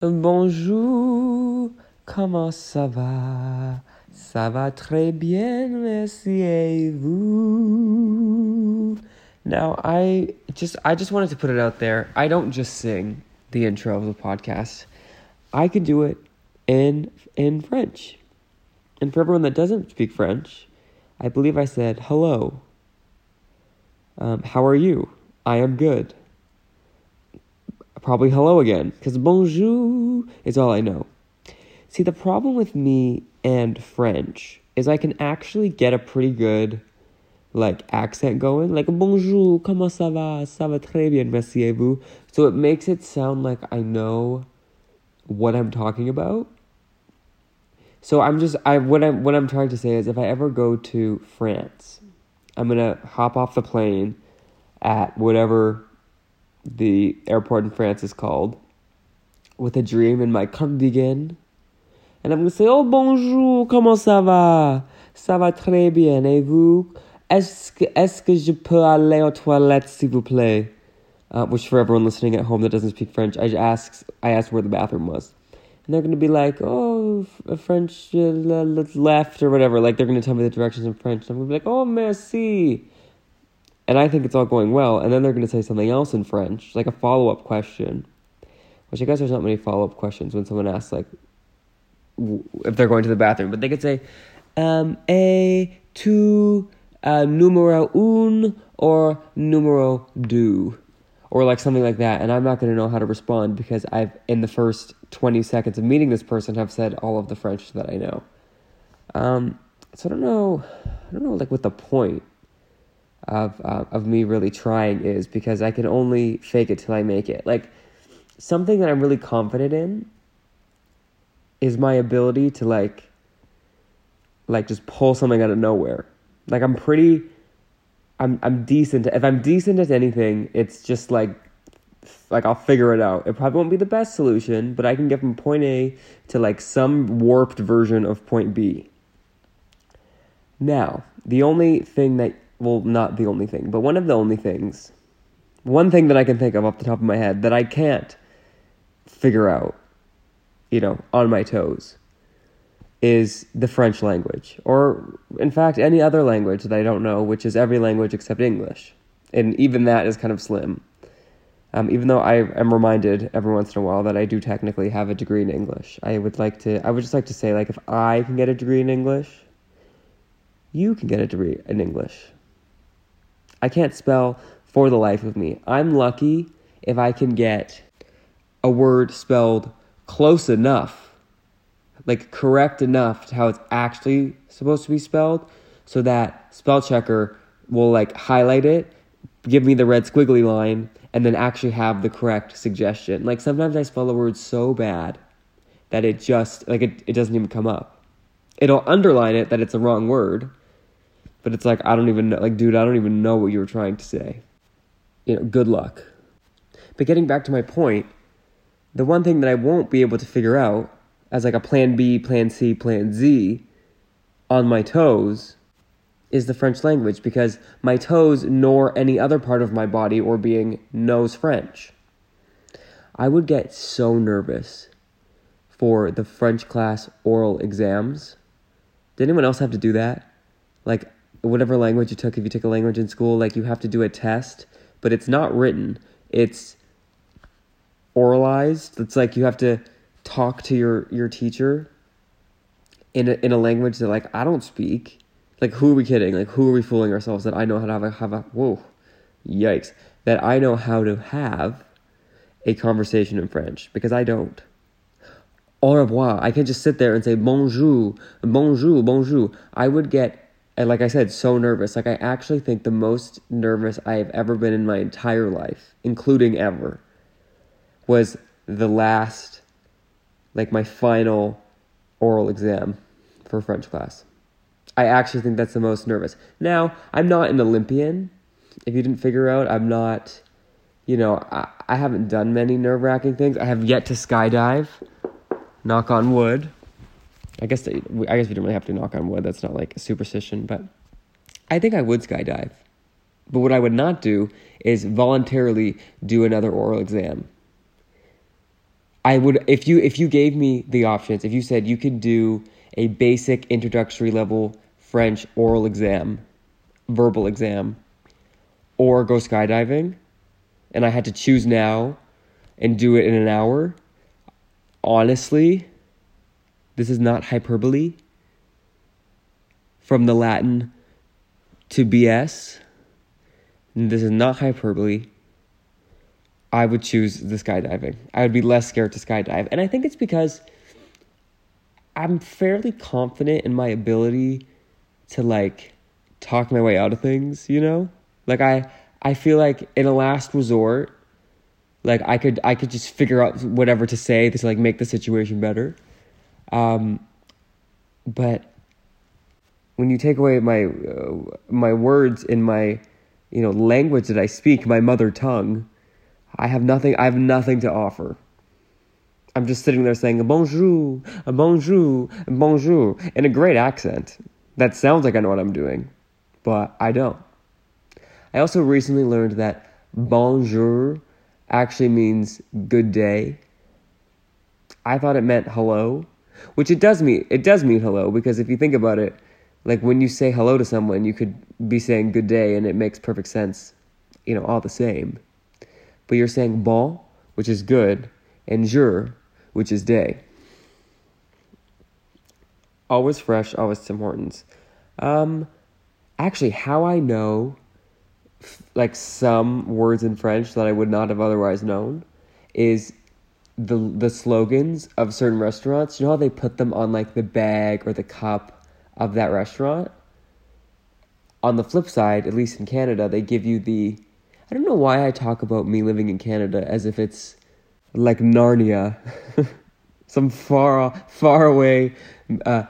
Bonjour, comment ça va? Ça va très bien, merci et vous? Now, I just I just wanted to put it out there. I don't just sing the intro of the podcast. I can do it in in French. And for everyone that doesn't speak French, I believe I said hello. Um, how are you? I am good. Probably hello again, because bonjour is all I know. See, the problem with me and French is I can actually get a pretty good like accent going, like bonjour, comment ça va? Ça va très bien, merci vous. So it makes it sound like I know what I'm talking about. So I'm just I what I'm what I'm trying to say is if I ever go to France, I'm gonna hop off the plane at whatever the airport in France is called with a dream in my cardigan. And I'm gonna say, Oh bonjour, comment ça va? Ça va très bien, et vous? Est-ce que, est que je peux aller aux toilettes, s'il vous plaît? Uh, which for everyone listening at home that doesn't speak French, I asked, I asked where the bathroom was. And they're going to be like, oh, French uh, left or whatever. Like, they're going to tell me the directions in French. And I'm going to be like, oh, merci. And I think it's all going well. And then they're going to say something else in French, like a follow up question. Which I guess there's not many follow up questions when someone asks, like, if they're going to the bathroom. But they could say, um, a, two, uh, numero un or numero deux or like something like that and i'm not going to know how to respond because i've in the first 20 seconds of meeting this person have said all of the french that i know um, so i don't know i don't know like what the point of uh, of me really trying is because i can only fake it till i make it like something that i'm really confident in is my ability to like like just pull something out of nowhere like I'm pretty I'm I'm decent. If I'm decent at anything, it's just like like I'll figure it out. It probably won't be the best solution, but I can get from point A to like some warped version of point B. Now, the only thing that well, not the only thing, but one of the only things, one thing that I can think of off the top of my head that I can't figure out, you know, on my toes is the French language, or in fact, any other language that I don't know, which is every language except English. And even that is kind of slim. Um, even though I am reminded every once in a while that I do technically have a degree in English, I would like to, I would just like to say, like, if I can get a degree in English, you can get a degree in English. I can't spell for the life of me. I'm lucky if I can get a word spelled close enough like correct enough to how it's actually supposed to be spelled so that spell checker will like highlight it, give me the red squiggly line, and then actually have the correct suggestion. Like sometimes I spell a word so bad that it just like it, it doesn't even come up. It'll underline it that it's a wrong word, but it's like I don't even know like dude, I don't even know what you were trying to say. You know, good luck. But getting back to my point, the one thing that I won't be able to figure out as like a plan B, plan C, plan Z on my toes is the French language because my toes nor any other part of my body or being knows French. I would get so nervous for the French class oral exams. Did anyone else have to do that? Like whatever language you took, if you took a language in school, like you have to do a test, but it's not written. It's oralized. It's like you have to talk to your your teacher in a, in a language that like I don't speak. Like who are we kidding? Like who are we fooling ourselves that I know how to have a have a whoa, yikes! That I know how to have a conversation in French because I don't. Au revoir. I can't just sit there and say bonjour, bonjour, bonjour. I would get, like I said, so nervous. Like I actually think the most nervous I have ever been in my entire life, including ever, was the last like my final oral exam for French class. I actually think that's the most nervous. Now, I'm not an Olympian. If you didn't figure out, I'm not, you know, I, I haven't done many nerve wracking things. I have yet to skydive. Knock on wood. I guess I guess we don't really have to knock on wood. That's not like a superstition, but I think I would skydive. But what I would not do is voluntarily do another oral exam I would if you if you gave me the options, if you said you could do a basic introductory level French oral exam, verbal exam, or go skydiving, and I had to choose now and do it in an hour, honestly, this is not hyperbole. From the Latin to BS, this is not hyperbole. I would choose the skydiving. I would be less scared to skydive. And I think it's because I'm fairly confident in my ability to like talk my way out of things, you know? Like I I feel like in a last resort, like I could I could just figure out whatever to say to like make the situation better. Um but when you take away my uh, my words in my you know language that I speak, my mother tongue, I have nothing I have nothing to offer. I'm just sitting there saying bonjour, bonjour, bonjour in a great accent. That sounds like I know what I'm doing, but I don't. I also recently learned that bonjour actually means good day. I thought it meant hello, which it does mean. It does mean hello because if you think about it, like when you say hello to someone, you could be saying good day and it makes perfect sense, you know, all the same. But you're saying bon, which is good, and jour, which is day. Always fresh, always Tim Hortons. Um, actually, how I know like some words in French that I would not have otherwise known is the the slogans of certain restaurants. You know how they put them on like the bag or the cup of that restaurant? On the flip side, at least in Canada, they give you the I don't know why I talk about me living in Canada as if it's like Narnia. Some far far away uh,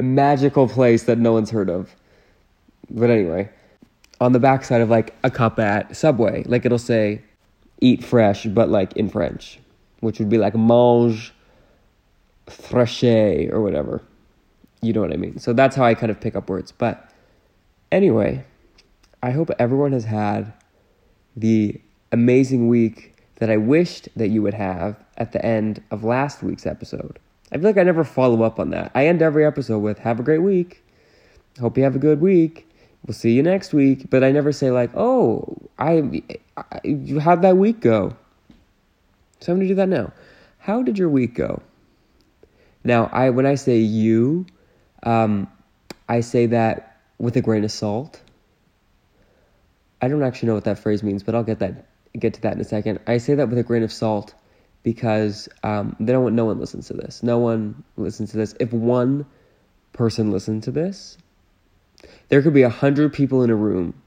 magical place that no one's heard of. But anyway, on the backside of like a cup at Subway. Like it'll say eat fresh, but like in French, which would be like mange fraîche or whatever. You know what I mean? So that's how I kind of pick up words. But anyway, I hope everyone has had the amazing week that I wished that you would have at the end of last week's episode. I feel like I never follow up on that. I end every episode with have a great week. Hope you have a good week we'll see you next week. But I never say like, oh, I, I how'd that week go? So I'm gonna do that now. How did your week go? Now, I when I say you, um, I say that with a grain of salt. I don't actually know what that phrase means, but I'll get that get to that in a second. I say that with a grain of salt because um, they don't want no one listens to this. No one listens to this. If one person listened to this, there could be a hundred people in a room,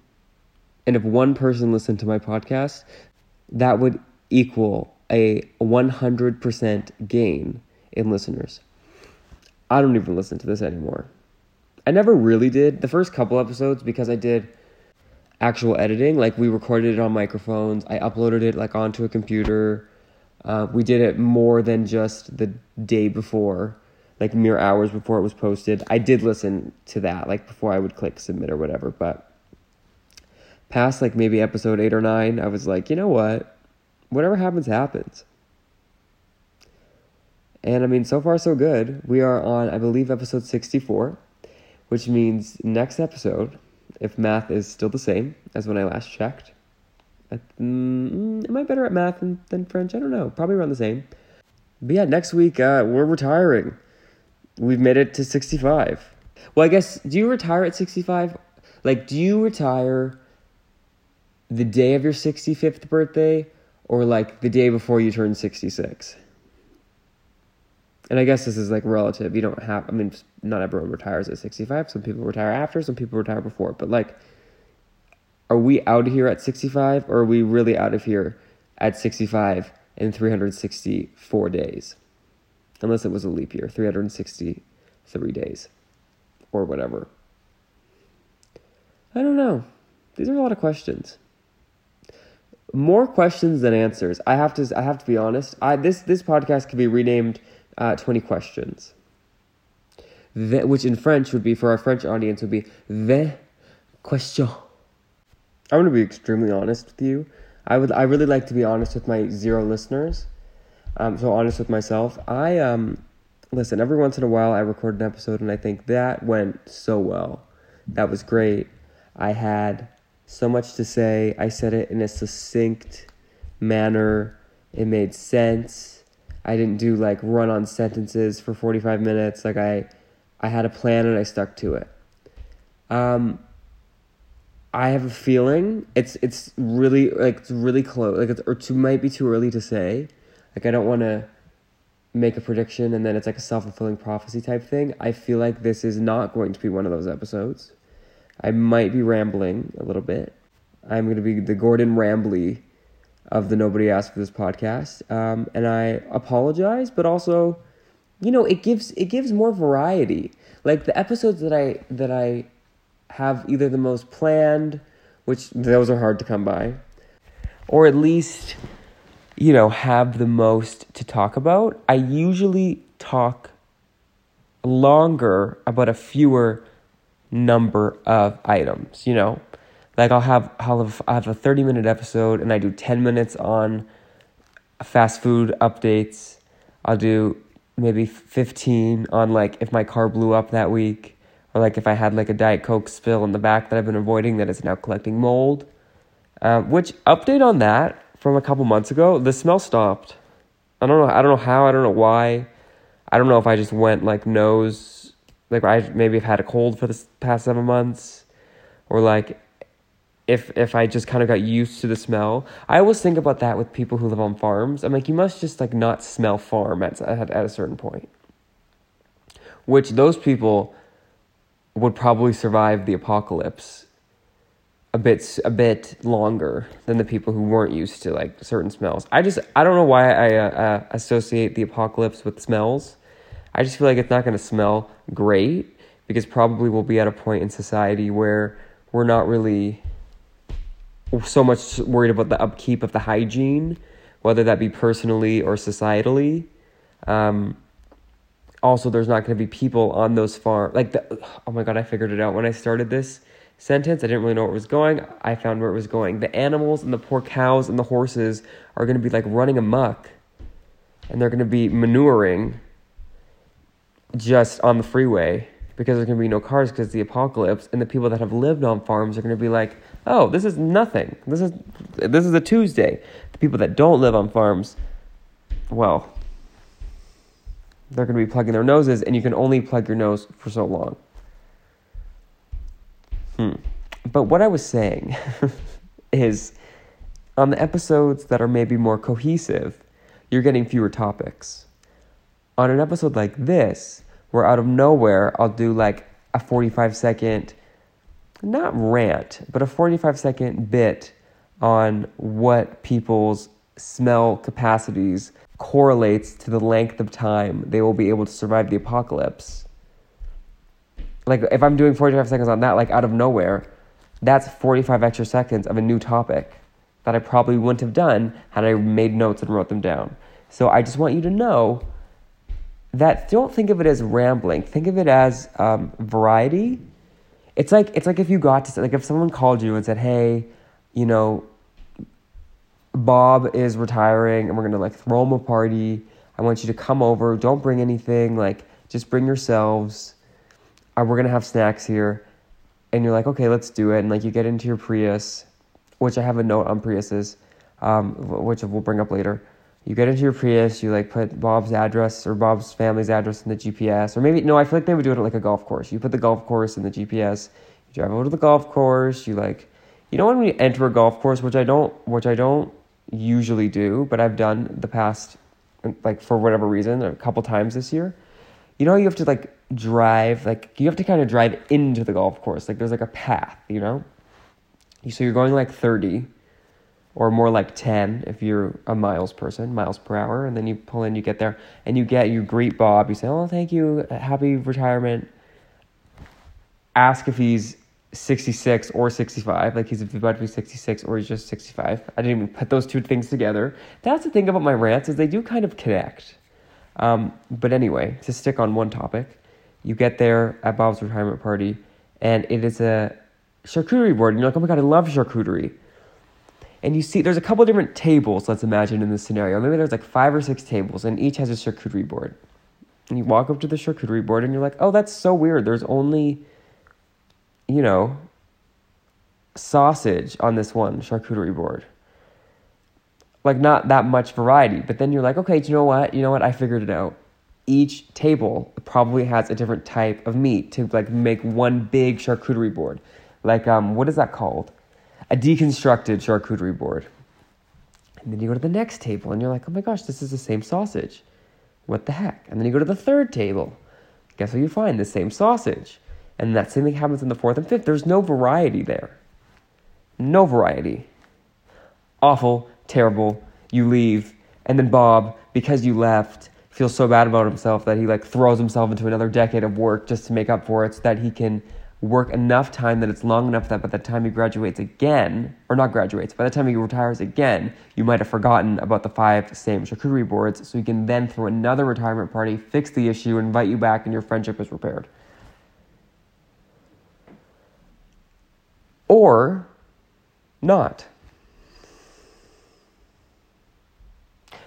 and if one person listened to my podcast, that would equal a 100% gain in listeners. I don't even listen to this anymore. I never really did. The first couple episodes because I did actual editing, like we recorded it on microphones, I uploaded it like onto a computer. Uh, we did it more than just the day before like mere hours before it was posted. I did listen to that, like before I would click submit or whatever, but past like maybe episode eight or nine, I was like, you know what? Whatever happens, happens. And I mean, so far, so good. We are on, I believe, episode 64, which means next episode, if math is still the same as when I last checked, I, mm, am I better at math than, than French? I don't know. Probably around the same. But yeah, next week, uh, we're retiring we've made it to 65. Well, I guess, do you retire at 65? Like, do you retire the day of your 65th birthday or like the day before you turn 66? And I guess this is like relative. You don't have, I mean, not everyone retires at 65. Some people retire after, some people retire before. But like, are we out of here at 65 or are we really out of here at 65 in 364 days? unless it was a leap year, 363 days or whatever. I don't know. These are a lot of questions. More questions than answers. I have to. I have to be honest. I this this podcast could be renamed uh, "20 Questions," the, which in French would be for our French audience would be "the question." I'm to be extremely honest with you. I would. I really like to be honest with my zero listeners. I'm so honest with myself. I um listen, every once in a while I record an episode and I think that went so well. That was great. I had so much to say. I said it in a succinct manner. It made sense. I didn't do like run on sentences for 45 minutes. Like I I had a plan and I stuck to it. Um I have a feeling it's it's really like it's really close. Like it's or too might be too early to say. Like I don't want to make a prediction and then it's like a self-fulfilling prophecy type thing. I feel like this is not going to be one of those episodes. I might be rambling a little bit. I'm going to be the Gordon Rambley of the Nobody Asked for This podcast. Um, and I apologize, but also, you know, it gives it gives more variety. Like the episodes that I that I have either the most planned, which those are hard to come by, or at least you know, have the most to talk about. I usually talk longer about a fewer number of items, you know? Like I'll have I'll have, I have a 30 minute episode and I do 10 minutes on fast food updates. I'll do maybe 15 on like if my car blew up that week or like if I had like a diet coke spill in the back that I've been avoiding that is now collecting mold. Uh, which update on that from a couple months ago, the smell stopped. I don't know. I don't know how. I don't know why. I don't know if I just went like nose, like I maybe have had a cold for the past seven months, or like if if I just kind of got used to the smell. I always think about that with people who live on farms. I'm like, you must just like not smell farm at at, at a certain point. Which those people would probably survive the apocalypse a bit a bit longer than the people who weren't used to like certain smells. I just I don't know why I uh, uh, associate the apocalypse with smells. I just feel like it's not going to smell great because probably we'll be at a point in society where we're not really so much worried about the upkeep of the hygiene, whether that be personally or societally. Um, also, there's not going to be people on those farms. Like, the, oh my god, I figured it out when I started this sentence. I didn't really know where it was going. I found where it was going. The animals and the poor cows and the horses are going to be like running amuck and they're going to be manuring just on the freeway because there's going to be no cars because the apocalypse and the people that have lived on farms are going to be like, "Oh, this is nothing. This is this is a Tuesday." The people that don't live on farms, well, they're going to be plugging their noses and you can only plug your nose for so long. Hmm. But what I was saying is on the episodes that are maybe more cohesive, you're getting fewer topics. On an episode like this, where out of nowhere I'll do like a 45 second, not rant, but a 45 second bit on what people's smell capacities correlates to the length of time they will be able to survive the apocalypse like if I'm doing 45 seconds on that, like out of nowhere, that's 45 extra seconds of a new topic that I probably wouldn't have done had I made notes and wrote them down. So I just want you to know that don't think of it as rambling. Think of it as um, variety. It's like it's like if you got to like if someone called you and said, "Hey, you know, Bob is retiring and we're gonna like throw him a party. I want you to come over. Don't bring anything. Like just bring yourselves." uh, we're gonna have snacks here, and you're like, okay, let's do it, and like you get into your Prius, which I have a note on Priuses, um, which we'll bring up later. You get into your Prius, you like put Bob's address or Bob's family's address in the GPS, or maybe no, I feel like they would do it at like a golf course. You put the golf course in the GPS, you drive over to the golf course, you like, you know, when we enter a golf course, which I don't, which I don't usually do, but I've done the past, like for whatever reason, a couple times this year. You know, you have to like drive like you have to kind of drive into the golf course like there's like a path you know so you're going like 30 or more like 10 if you're a miles person miles per hour and then you pull in you get there and you get you greet bob. You say oh thank you happy retirement. Ask if he's 66 or 65 like he's about to be 66 or he's just 65 i didn't even put those two things together. That's the thing about my rants is they do kind of connect. Um, but anyway to stick on one topic you get there at Bob's retirement party, and it is a charcuterie board. And you're like, oh my god, I love charcuterie. And you see there's a couple different tables, let's imagine in this scenario. Maybe there's like five or six tables, and each has a charcuterie board. And you walk up to the charcuterie board, and you're like, oh, that's so weird. There's only, you know, sausage on this one charcuterie board. Like, not that much variety. But then you're like, okay, do you know what? You know what? I figured it out. Each table probably has a different type of meat to like make one big charcuterie board. Like, um, what is that called? A deconstructed charcuterie board. And then you go to the next table and you're like, oh my gosh, this is the same sausage. What the heck? And then you go to the third table. Guess what you find? The same sausage. And that same thing happens in the fourth and fifth. There's no variety there. No variety. Awful, terrible. You leave. And then Bob, because you left, feels so bad about himself that he like throws himself into another decade of work just to make up for it so that he can work enough time that it's long enough that by the time he graduates again, or not graduates, by the time he retires again, you might have forgotten about the five same charcuterie boards, so he can then throw another retirement party, fix the issue, invite you back, and your friendship is repaired. Or not.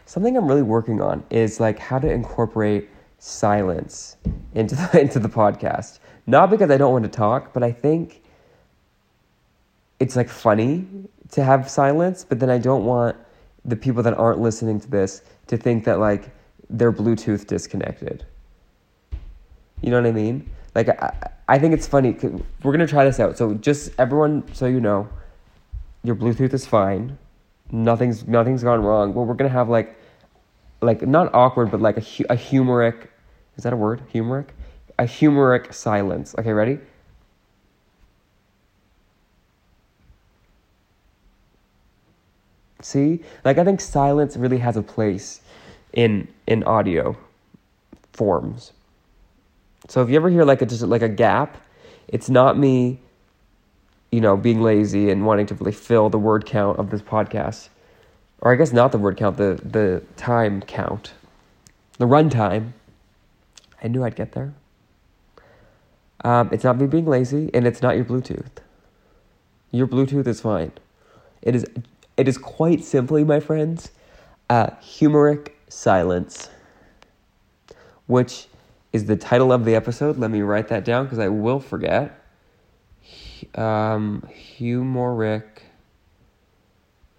Something I'm really working on is like how to incorporate silence into the, into the podcast. Not because I don't want to talk, but I think it's like funny to have silence, but then I don't want the people that aren't listening to this to think that like they're Bluetooth disconnected. You know what I mean? Like I, I think it's funny. We're gonna try this out. So just everyone, so you know, your Bluetooth is fine. Nothing's nothing's gone wrong. But we're gonna have like, like not awkward, but like a a humoric. Is that a word? Humoric a humoric silence. Okay, ready? See? Like I think silence really has a place in in audio forms. So if you ever hear like a just like a gap, it's not me you know, being lazy and wanting to really fill the word count of this podcast. Or I guess not the word count, the the time count. The runtime. I knew I'd get there. Um, it's not me being lazy, and it's not your Bluetooth. Your Bluetooth is fine. It is. It is quite simply, my friends, uh, humoric silence, which is the title of the episode. Let me write that down because I will forget. Um, humoric,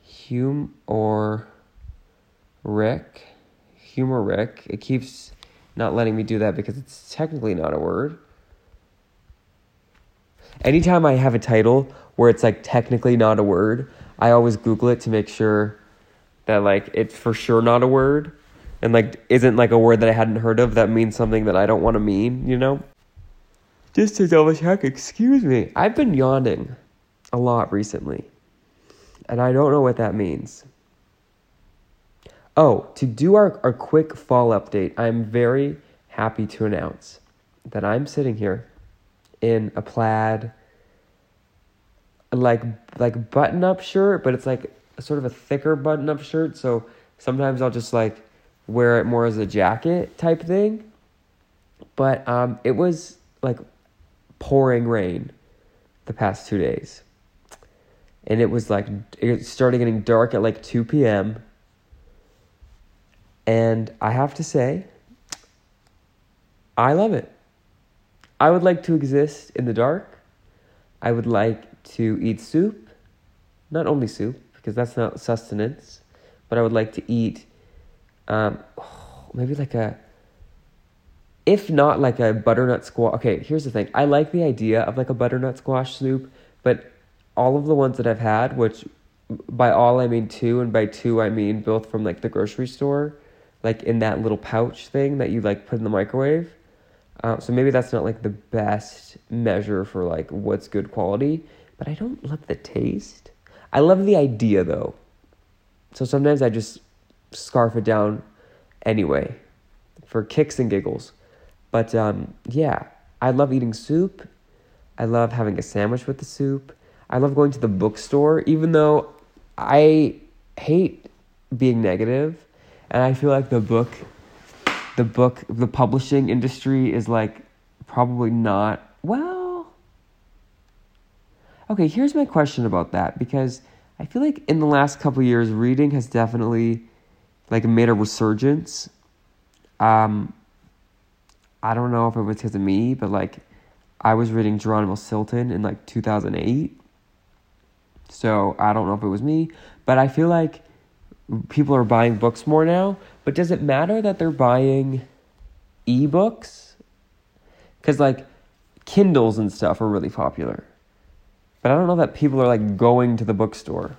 hum or Rick, humoric. It keeps not letting me do that because it's technically not a word anytime I have a title where it's like technically not a word, I always Google it to make sure that like it's for sure not a word and like isn't like a word that I hadn't heard of that means something that I don't want to mean, you know? Just to double check, excuse me. I've been yawning a lot recently. And I don't know what that means. Oh, to do our, our quick fall update, I'm very happy to announce that I'm sitting here in a plaid like like button up shirt, but it's like sort of a thicker button up shirt. So sometimes I'll just like wear it more as a jacket type thing. But um, it was like pouring rain the past two days. And it was like, it started getting dark at like 2 p.m. And I have to say, I love it. I would like to exist in the dark. I would like to eat soup. Not only soup, because that's not sustenance, but I would like to eat um, maybe like a, if not like a butternut squash. Okay, here's the thing. I like the idea of like a butternut squash soup, but all of the ones that I've had, which by all I mean two, and by two I mean both from like the grocery store, like in that little pouch thing that you like put in the microwave uh, so maybe that's not like the best measure for like what's good quality, but I don't love the taste. I love the idea though. So sometimes I just scarf it down anyway for kicks and giggles. But um, yeah, I love eating soup. I love having a sandwich with the soup. I love going to the bookstore, even though I hate being negative, and I feel like the book the book the publishing industry is like probably not well okay here's my question about that because I feel like in the last couple years, reading has definitely like made a resurgence. Um, I don't know if it was because of me, but like I was reading Geronimo Stilton in like 2008. So I don't know if it was me, but I feel like people are buying books more now. But does it matter that they're buying ebooks? Because like Kindles and stuff are really popular. But I don't know that people are like going to the bookstore.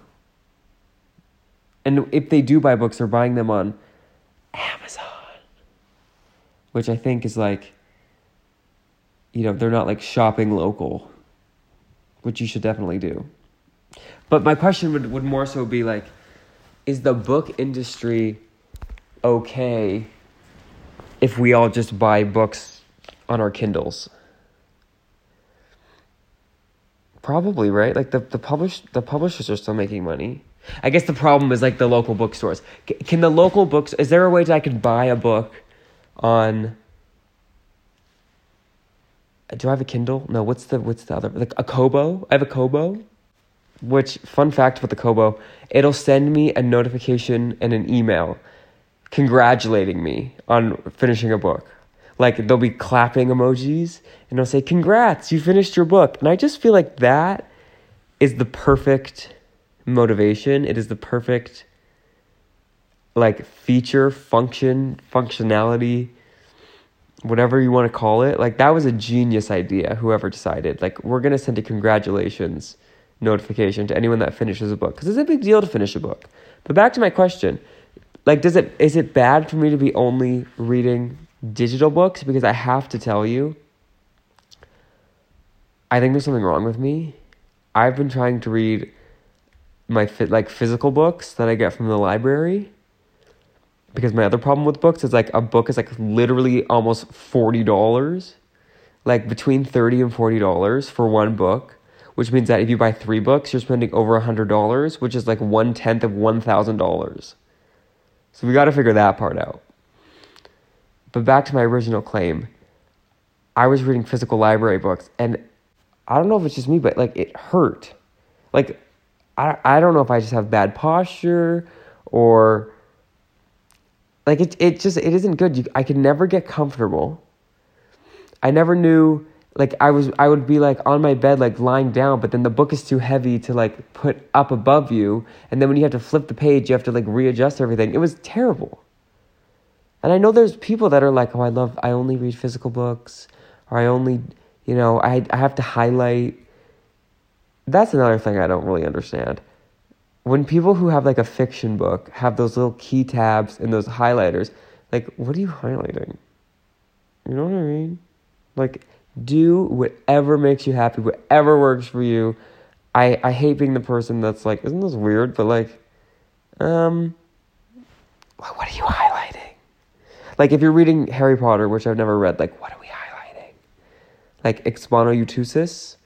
And if they do buy books, they're buying them on Amazon. Which I think is like, you know, they're not like shopping local, which you should definitely do. But my question would, would more so be like, is the book industry okay if we all just buy books on our Kindles? Probably, right? Like the the publish the publishers are still making money. I guess the problem is like the local bookstores. Can the local books is there a way that I can buy a book on Do I have a Kindle? No, what's the what's the other like a Kobo? I have a Kobo. Which fun fact with the Kobo, it'll send me a notification and an email congratulating me on finishing a book. Like there'll be clapping emojis and they'll say, Congrats, you finished your book. And I just feel like that is the perfect motivation. It is the perfect like feature, function, functionality, whatever you want to call it. Like that was a genius idea, whoever decided. Like we're gonna send a congratulations notification to anyone that finishes a book. Because it's a big deal to finish a book. But back to my question. Like does it is it bad for me to be only reading digital books because I have to tell you, I think there's something wrong with me. I've been trying to read my fit like physical books that I get from the library because my other problem with books is like a book is like literally almost forty dollars, like between thirty and forty dollars for one book, which means that if you buy three books, you're spending over a hundred dollars, which is like one tenth of one thousand dollars. So we got to figure that part out. But back to my original claim, I was reading physical library books, and I don't know if it's just me, but like it hurt. Like, I, I don't know if I just have bad posture or like it, it just it isn't good. You, I could never get comfortable. I never knew like I was I would be like on my bed like lying down, but then the book is too heavy to like put up above you, and then when you have to flip the page, you have to like readjust everything. It was terrible. And I know there's people that are like, oh, I love, I only read physical books, or I only, you know, I, I have to highlight. That's another thing I don't really understand. When people who have like a fiction book have those little key tabs and those highlighters, like, what are you highlighting? You know what I mean? Like, do whatever makes you happy, whatever works for you. I, I hate being the person that's like, isn't this weird? But like, um, what are you highlighting? Like if you're reading Harry Potter, which I've never read, like what are we highlighting? Like Expelliarmus,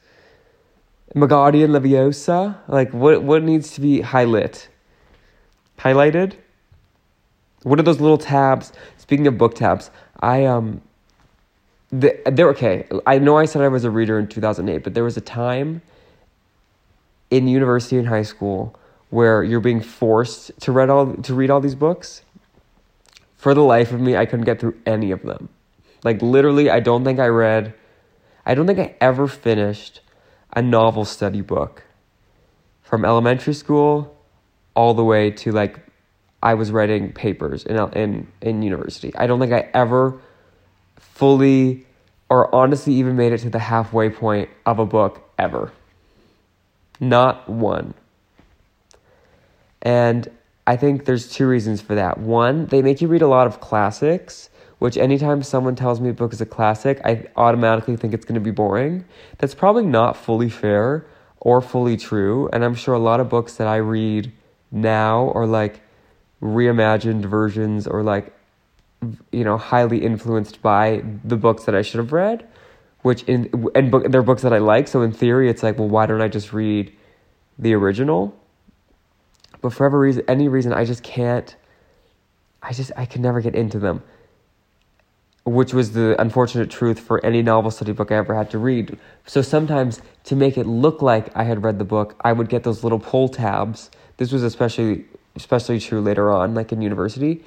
Wingardium Leviosa. Like what what needs to be highlight? Highlighted. What are those little tabs? Speaking of book tabs, I um. They're okay. I know I said I was a reader in 2008, but there was a time in university and high school where you're being forced to read all to read all these books for the life of me, I couldn't get through any of them. Like, literally, I don't think I read, I don't think I ever finished a novel study book from elementary school all the way to like I was writing papers in in in university. I don't think I ever fully or honestly even made it to the halfway point of a book ever. Not one. And I think there's two reasons for that. One, they make you read a lot of classics, which anytime someone tells me a book is a classic, I automatically think it's going to be boring. That's probably not fully fair or fully true. And I'm sure a lot of books that I read now are like reimagined versions or like, you know, highly influenced by the books that I should have read, which in, and book, they're books that I like. So in theory, it's like, well, why don't I just read the original? But for every reason, any reason, I just can't. I just I can never get into them. which was the unfortunate truth for any novel study book I ever had to read. So sometimes to make it look like I had read the book, I would get those little pull tabs. This was especially especially true later on, like in university,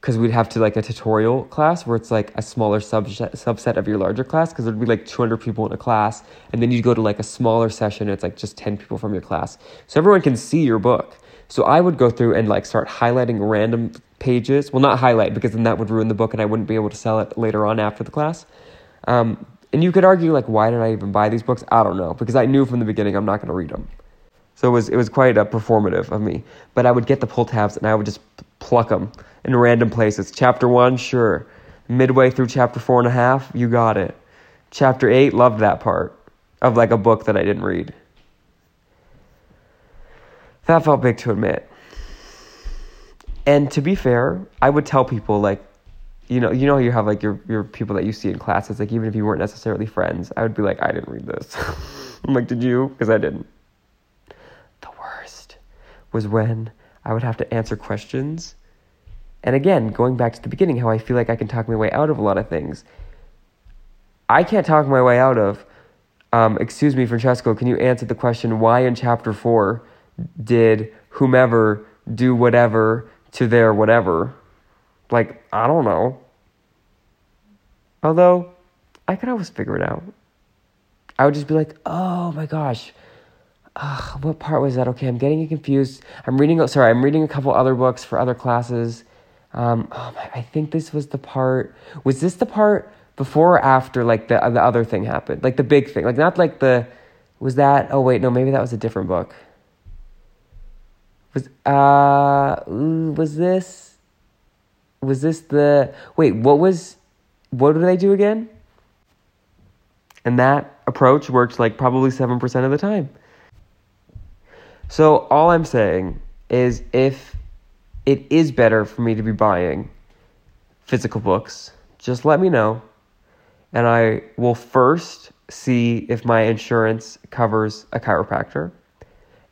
because we'd have to like a tutorial class where it's like a smaller subset subset of your larger class because there'd be like 200 people in a class and then you'd go to like a smaller session it's like just 10 people from your class. So everyone can see your book. So i would go through and like start highlighting random pages. Well not highlight because then that would ruin the book and i wouldn't be able to sell it later on after the class. Um, and you could argue like why did i even buy these books? I don't know because i knew from the beginning i'm not going to read them so it was it was quite a performative of me. But i would get the pull tabs and i would just pluck them in random places. Chapter one, sure. Midway through chapter four and a half, you got it. Chapter eight, loved that part of like a book that I didn't read. That felt big to admit. And to be fair, I would tell people like, you know, you know, you have like your your people that you see in classes. Like even if you weren't necessarily friends, I would be like, I didn't read this. I'm like, did you? Because I didn't. The worst was when I would have to answer questions and again, going back to the beginning, how I feel like I can talk my way out of a lot of things. I can't talk my way out of, um, excuse me, Francesco, can you answer the question why in chapter 4 did whomever do whatever to their whatever? Like, I don't know. Although, I could always figure it out. I would just be like, oh my gosh, Ugh, what part was that? Okay, I'm getting confused. I'm reading, sorry, I'm reading a couple other books for other classes. Um, oh my, I think this was the part. Was this the part before or after like the the other thing happened? Like the big thing, like not like the. Was that? Oh wait, no, maybe that was a different book. Was uh was this? Was this the wait? What was? What did they do again? And that approach worked like probably seven percent of the time. So all I'm saying is if it is better for me to be buying physical books, just let me know. And I will first see if my insurance covers a chiropractor.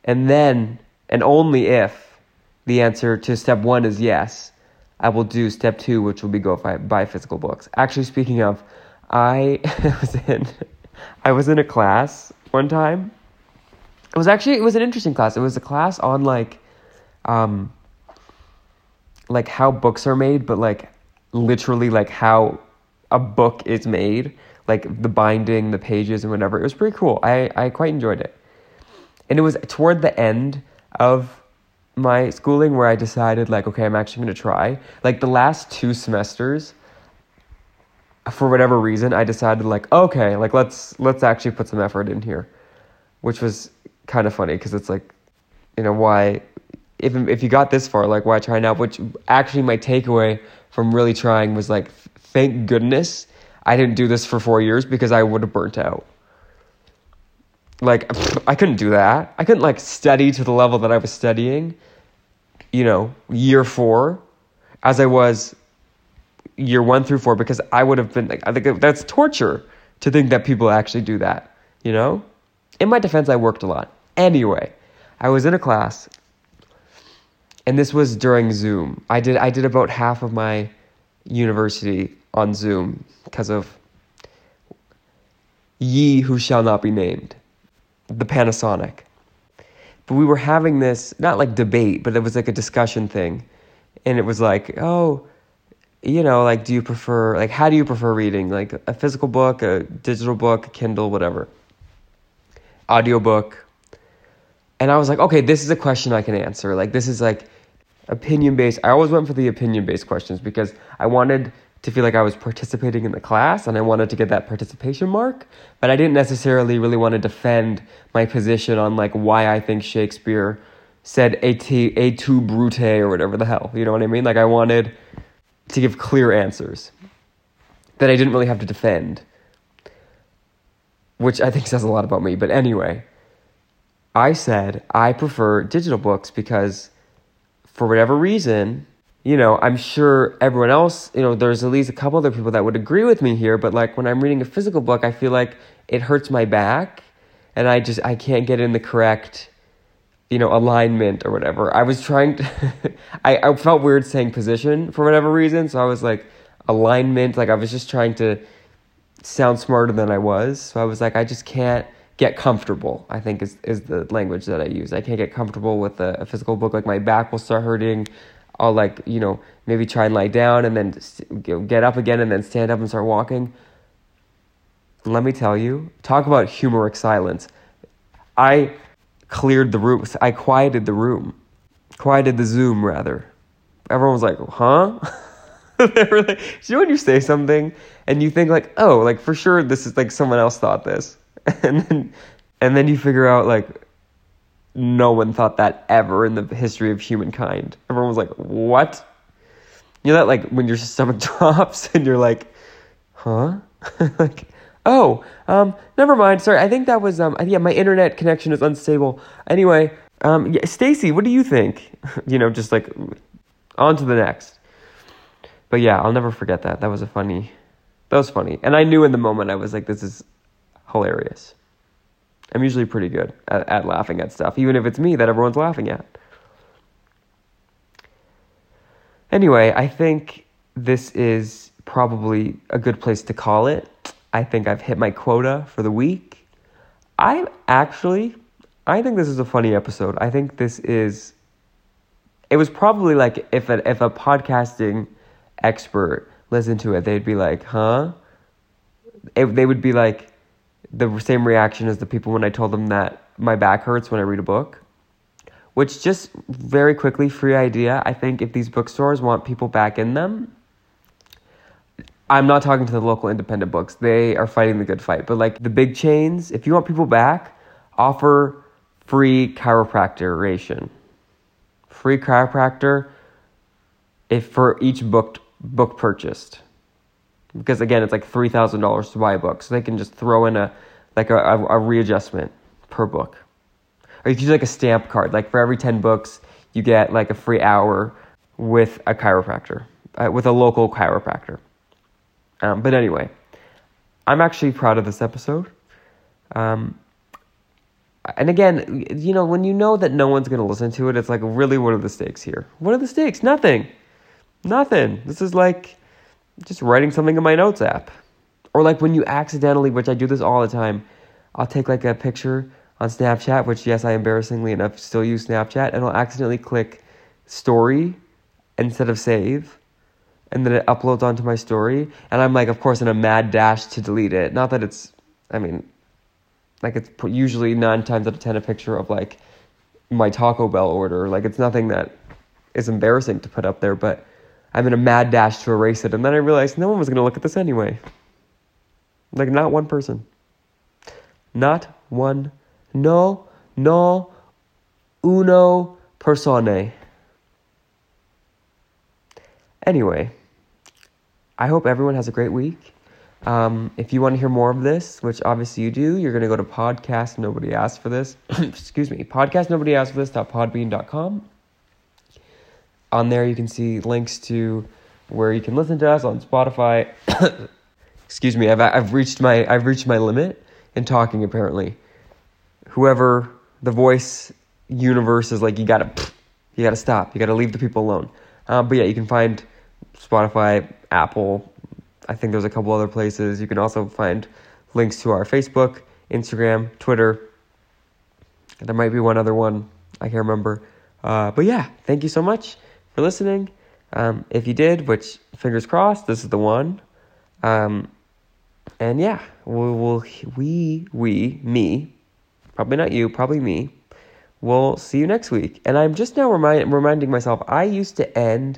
And then, and only if the answer to step one is yes, I will do step two, which will be go buy, buy physical books. Actually, speaking of, I was in, I was in a class one time. It was actually it was an interesting class. It was a class on like, um, like how books are made, but like literally like how a book is made, like the binding, the pages, and whatever. It was pretty cool. I, I quite enjoyed it. And it was toward the end of my schooling where I decided, like, okay, I'm actually going to try. Like the last two semesters, for whatever reason, I decided, like, okay, like let's let's actually put some effort in here, which was kind of funny because it's like, you know, why if if you got this far, like why try now? Which actually my takeaway from really trying was like, thank goodness I didn't do this for four years because I would have burnt out. Like I couldn't do that. I couldn't like study to the level that I was studying, you know, year four, as I was year one through four because I would have been like I think that's torture to think that people actually do that. You know. In my defense, I worked a lot. Anyway, I was in a class and this was during Zoom. I did I did about half of my university on Zoom because of ye who shall not be named, the Panasonic. But we were having this not like debate, but it was like a discussion thing, and it was like, oh, you know, like do you prefer like how do you prefer reading like a physical book, a digital book, a Kindle, whatever, audiobook. And I was like, okay, this is a question I can answer. Like this is like opinion based. I always went for the opinion based questions because I wanted to feel like I was participating in the class and I wanted to get that participation mark, but I didn't necessarily really want to defend my position on like why I think Shakespeare said et, tu brute or whatever the hell. You know what I mean? Like I wanted to give clear answers that I didn't really have to defend, which I think says a lot about me. But anyway, I said I prefer digital books because for whatever reason, you know, I'm sure everyone else, you know, there's at least a couple other people that would agree with me here, but like when I'm reading a physical book, I feel like it hurts my back and I just I can't get in the correct you know, alignment or whatever. I was trying to I, I felt weird saying position for whatever reason, so I was like, alignment. Like I was just trying to sound smarter than I was. So I was like, I just can't get comfortable. I think is is the language that I use. I can't get comfortable with a, a physical book. Like my back will start hurting. I'll like you know maybe try and lie down and then get up again and then stand up and start walking. Let me tell you, talk about humoric silence. I cleared the room. I quieted the room, quieted the Zoom rather. Everyone was like, "Huh." they were like, you know when you say something and you think like, oh, like for sure this is like someone else thought this, and then and then you figure out like no one thought that ever in the history of humankind. Everyone was like, what? You know that like when your stomach drops and you're like, huh? like, oh, um, never mind. Sorry, I think that was um, yeah, my internet connection is unstable. Anyway, um, yeah, Stacy, what do you think? you know, just like on to the next. But yeah, I'll never forget that. That was a funny, that was funny. And I knew in the moment, I was like, this is hilarious. I'm usually pretty good at, at laughing at stuff, even if it's me that everyone's laughing at. Anyway, I think this is probably a good place to call it. I think I've hit my quota for the week. I actually, I think this is a funny episode. I think this is. It was probably like if a if a podcasting expert listened to it, they'd be like, huh? It, they would be like the same reaction as the people when I told them that my back hurts when I read a book. Which, just very quickly, free idea. I think if these bookstores want people back in them, I'm not talking to the local independent books. They are fighting the good fight. But like the big chains, if you want people back, offer free chiropractor Free chiropractor if for each booked book purchased. Because again, it's like three thousand dollars to buy a book, so they can just throw in a like a, a, readjustment per book. Or you can use like a stamp card, like for every ten books, you get like a free hour with a chiropractor, uh, with a local chiropractor. Um, but anyway, I'm actually proud of this episode. Um, and again, you know, when you know that no one's going to listen to it, it's like, really, what are the stakes here? What are the stakes? Nothing. Nothing. This is like just writing something in my notes app. Or like when you accidentally, which I do this all the time, I'll take like a picture on Snapchat, which yes, I embarrassingly enough still use Snapchat, and I'll accidentally click story instead of save. And then it uploads onto my story. And I'm like, of course, in a mad dash to delete it. Not that it's, I mean, like it's usually nine times out of ten a picture of like my Taco Bell order. Like it's nothing that is embarrassing to put up there, but I'm in a mad dash to erase it. And then I realized no one was going to look at this anyway. Like, not one person. Not one. No, no, uno persone. Anyway, I hope everyone has a great week. Um, if you want to hear more of this, which obviously you do, you're going to go to podcast. Nobody asked for this. Excuse me. Podcast. Nobody asked for this. this.podbean.com on there you can see links to where you can listen to us on Spotify. Excuse me, I've I've reached my I've reached my limit in talking apparently. Whoever the voice universe is like you gotta you gotta stop. You gotta leave the people alone. Um, but yeah, you can find Spotify, Apple. I think there's a couple other places. You can also find links to our Facebook, Instagram, Twitter. There might be one other one. I can't remember. Uh, but yeah, thank you so much for listening. Um, if you did, which fingers crossed, this is the one. Um, and yeah, we will we we me, probably not you, probably me. We'll see you next week. And I'm just now remind, reminding myself I used to end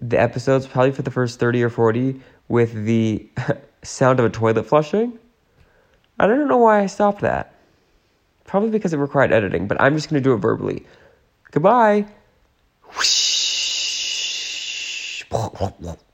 the episodes probably for the first 30 or 40 with the sound of a toilet flushing. I don't know why I stopped that. Probably because it required editing, but I'm just going to do it verbally. Goodbye. Quack, quack.